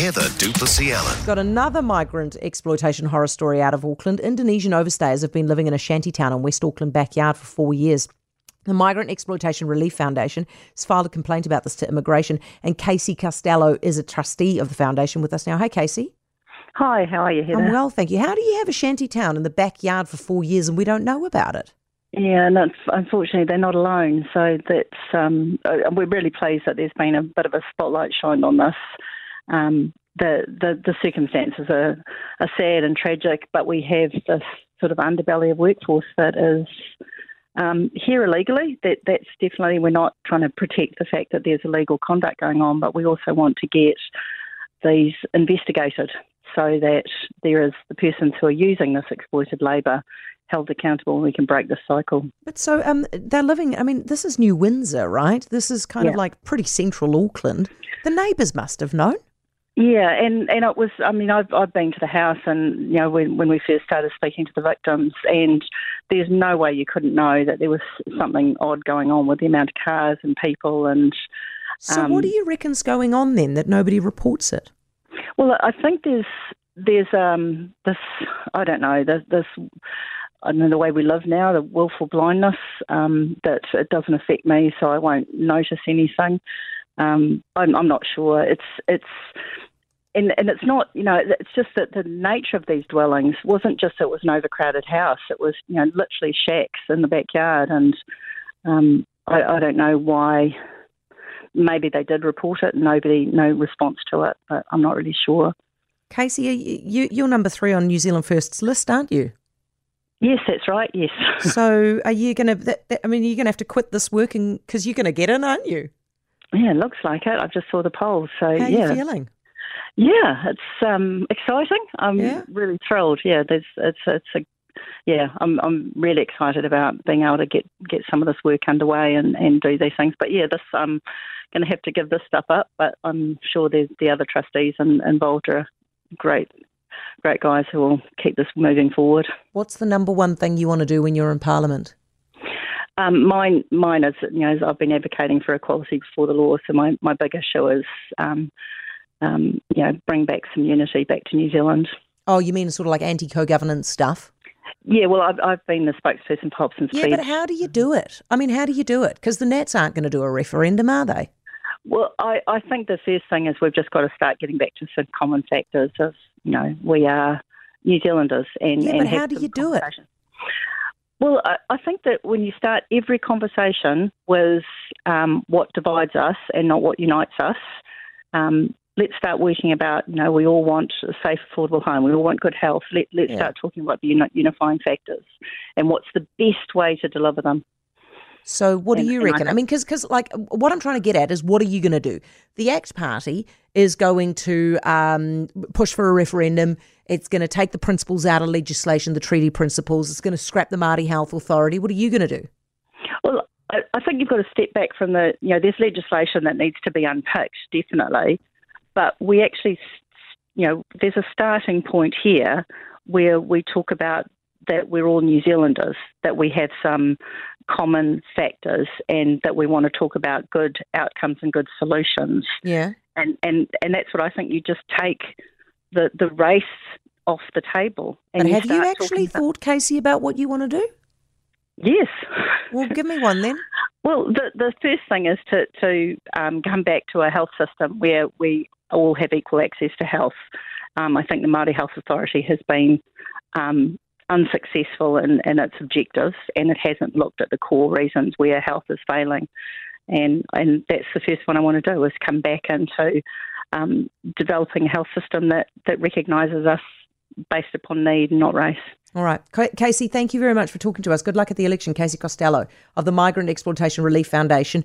Heather du Plessis-Allen. Got another migrant exploitation horror story out of Auckland. Indonesian overstayers have been living in a shanty town in West Auckland backyard for four years. The Migrant Exploitation Relief Foundation has filed a complaint about this to immigration, and Casey Costello is a trustee of the foundation with us now. Hi, Casey. Hi, how are you, Heather? I'm well, thank you. How do you have a shanty town in the backyard for four years and we don't know about it? Yeah, and it's, unfortunately they're not alone. So that's um, uh, we're really pleased that there's been a bit of a spotlight shined on this. Um, the, the the circumstances are, are sad and tragic, but we have this sort of underbelly of workforce that is um, here illegally. That that's definitely we're not trying to protect the fact that there's illegal conduct going on, but we also want to get these investigated so that there is the persons who are using this exploited labour held accountable and we can break this cycle. But so um, they're living, I mean, this is New Windsor, right? This is kind Yeah. of like pretty central Auckland. The neighbours must have known. Yeah, and, and it was, I mean, I've, I've been to the house and, you know, when, when we first started speaking to the victims, and there's no way you couldn't know that there was something odd going on with the amount of cars and people. And, So Um, what do you reckon's going on then that nobody reports it? well, I think there's, there's um, this, I don't know, there's this, I know, the way we live now, the willful blindness, um, that it doesn't affect me, so I won't notice anything. Um, I'm, I'm not sure. It's, it's, and, and it's not, you know, it's just that the nature of these dwellings wasn't just that it was an overcrowded house. It was, you know, literally shacks in the backyard, and um, I, I don't know why. Maybe they did report it, nobody, no response to it, but I'm not really sure. Casey, you, you, you're number three on New Zealand First's list, aren't you? Yes, that's right. Yes. so are you going to, I mean, you're going to have to quit this working because you're going to get in, aren't you? yeah, it looks like it. I just saw the polls, so How are yeah, you feeling? Yeah, it's um, exciting. I'm Yeah? really thrilled. Yeah, there's it's it's a yeah, I'm I'm really excited about being able to get get some of this work underway and and do these things. But yeah, this I'm going to have to give this stuff up. But I'm sure the the other trustees in, involved are great great guys who will keep this moving forward. What's the number one thing you want to do when you're in Parliament? Um, mine, mine is, you know, I've been advocating for equality before the law. So my, my big issue is, um, um, you know, bring back some unity back to New Zealand. Oh, you mean sort of like anti co governance stuff? Yeah, well, I've, I've been the spokesperson for Hobson's Yeah, Pledge. but how do you do it? I mean, how do you do it? Because the Nats aren't going to do a referendum, are they? Well, I, I think the first thing is we've just got to start getting back to some common factors of, you know, we are New Zealanders and, Yeah, and but how do you do it? Well, I, I think that when you start every conversation with um, what divides us and not what unites us, um, let's start working about, you know, we all want a safe, affordable home. We all want good health. Let, let's Yeah. start talking about the uni- unifying factors and what's the best way to deliver them. So what do And- you and I reckon? I think- mean, because like what I'm trying to get at is what are you going to do? The ACT Party is going to um, push for a referendum. It's going to take the principles out of legislation, the treaty principles. It's going to scrap the Māori Health Authority. What are you going to do? Well, I, I think you've got to step back from the, you know, there's legislation that needs to be unpicked, definitely. But we actually, you know, there's a starting point here where we talk about that we're all New Zealanders, that we have some common factors, and that we want to talk about good outcomes and good solutions. Yeah. And, and, and that's what I think you just take the, the race off the table. And But have you actually talking about- thought, Casey, about what you want to do? Yes. Well, give me one then. Well, the, the first thing is to, to um, come back to a health system where we all have equal access to health. Um, I think the Māori Health Authority has been um, unsuccessful in, in its objectives and it hasn't looked at the core reasons where health is failing. And, and that's the first one I want to do is come back into um, developing a health system that, that recognises us based upon need, not race. All right. Casey, thank you very much for talking to us. Good luck at the election. Casey Costello of the Migrant Exploitation Relief Foundation.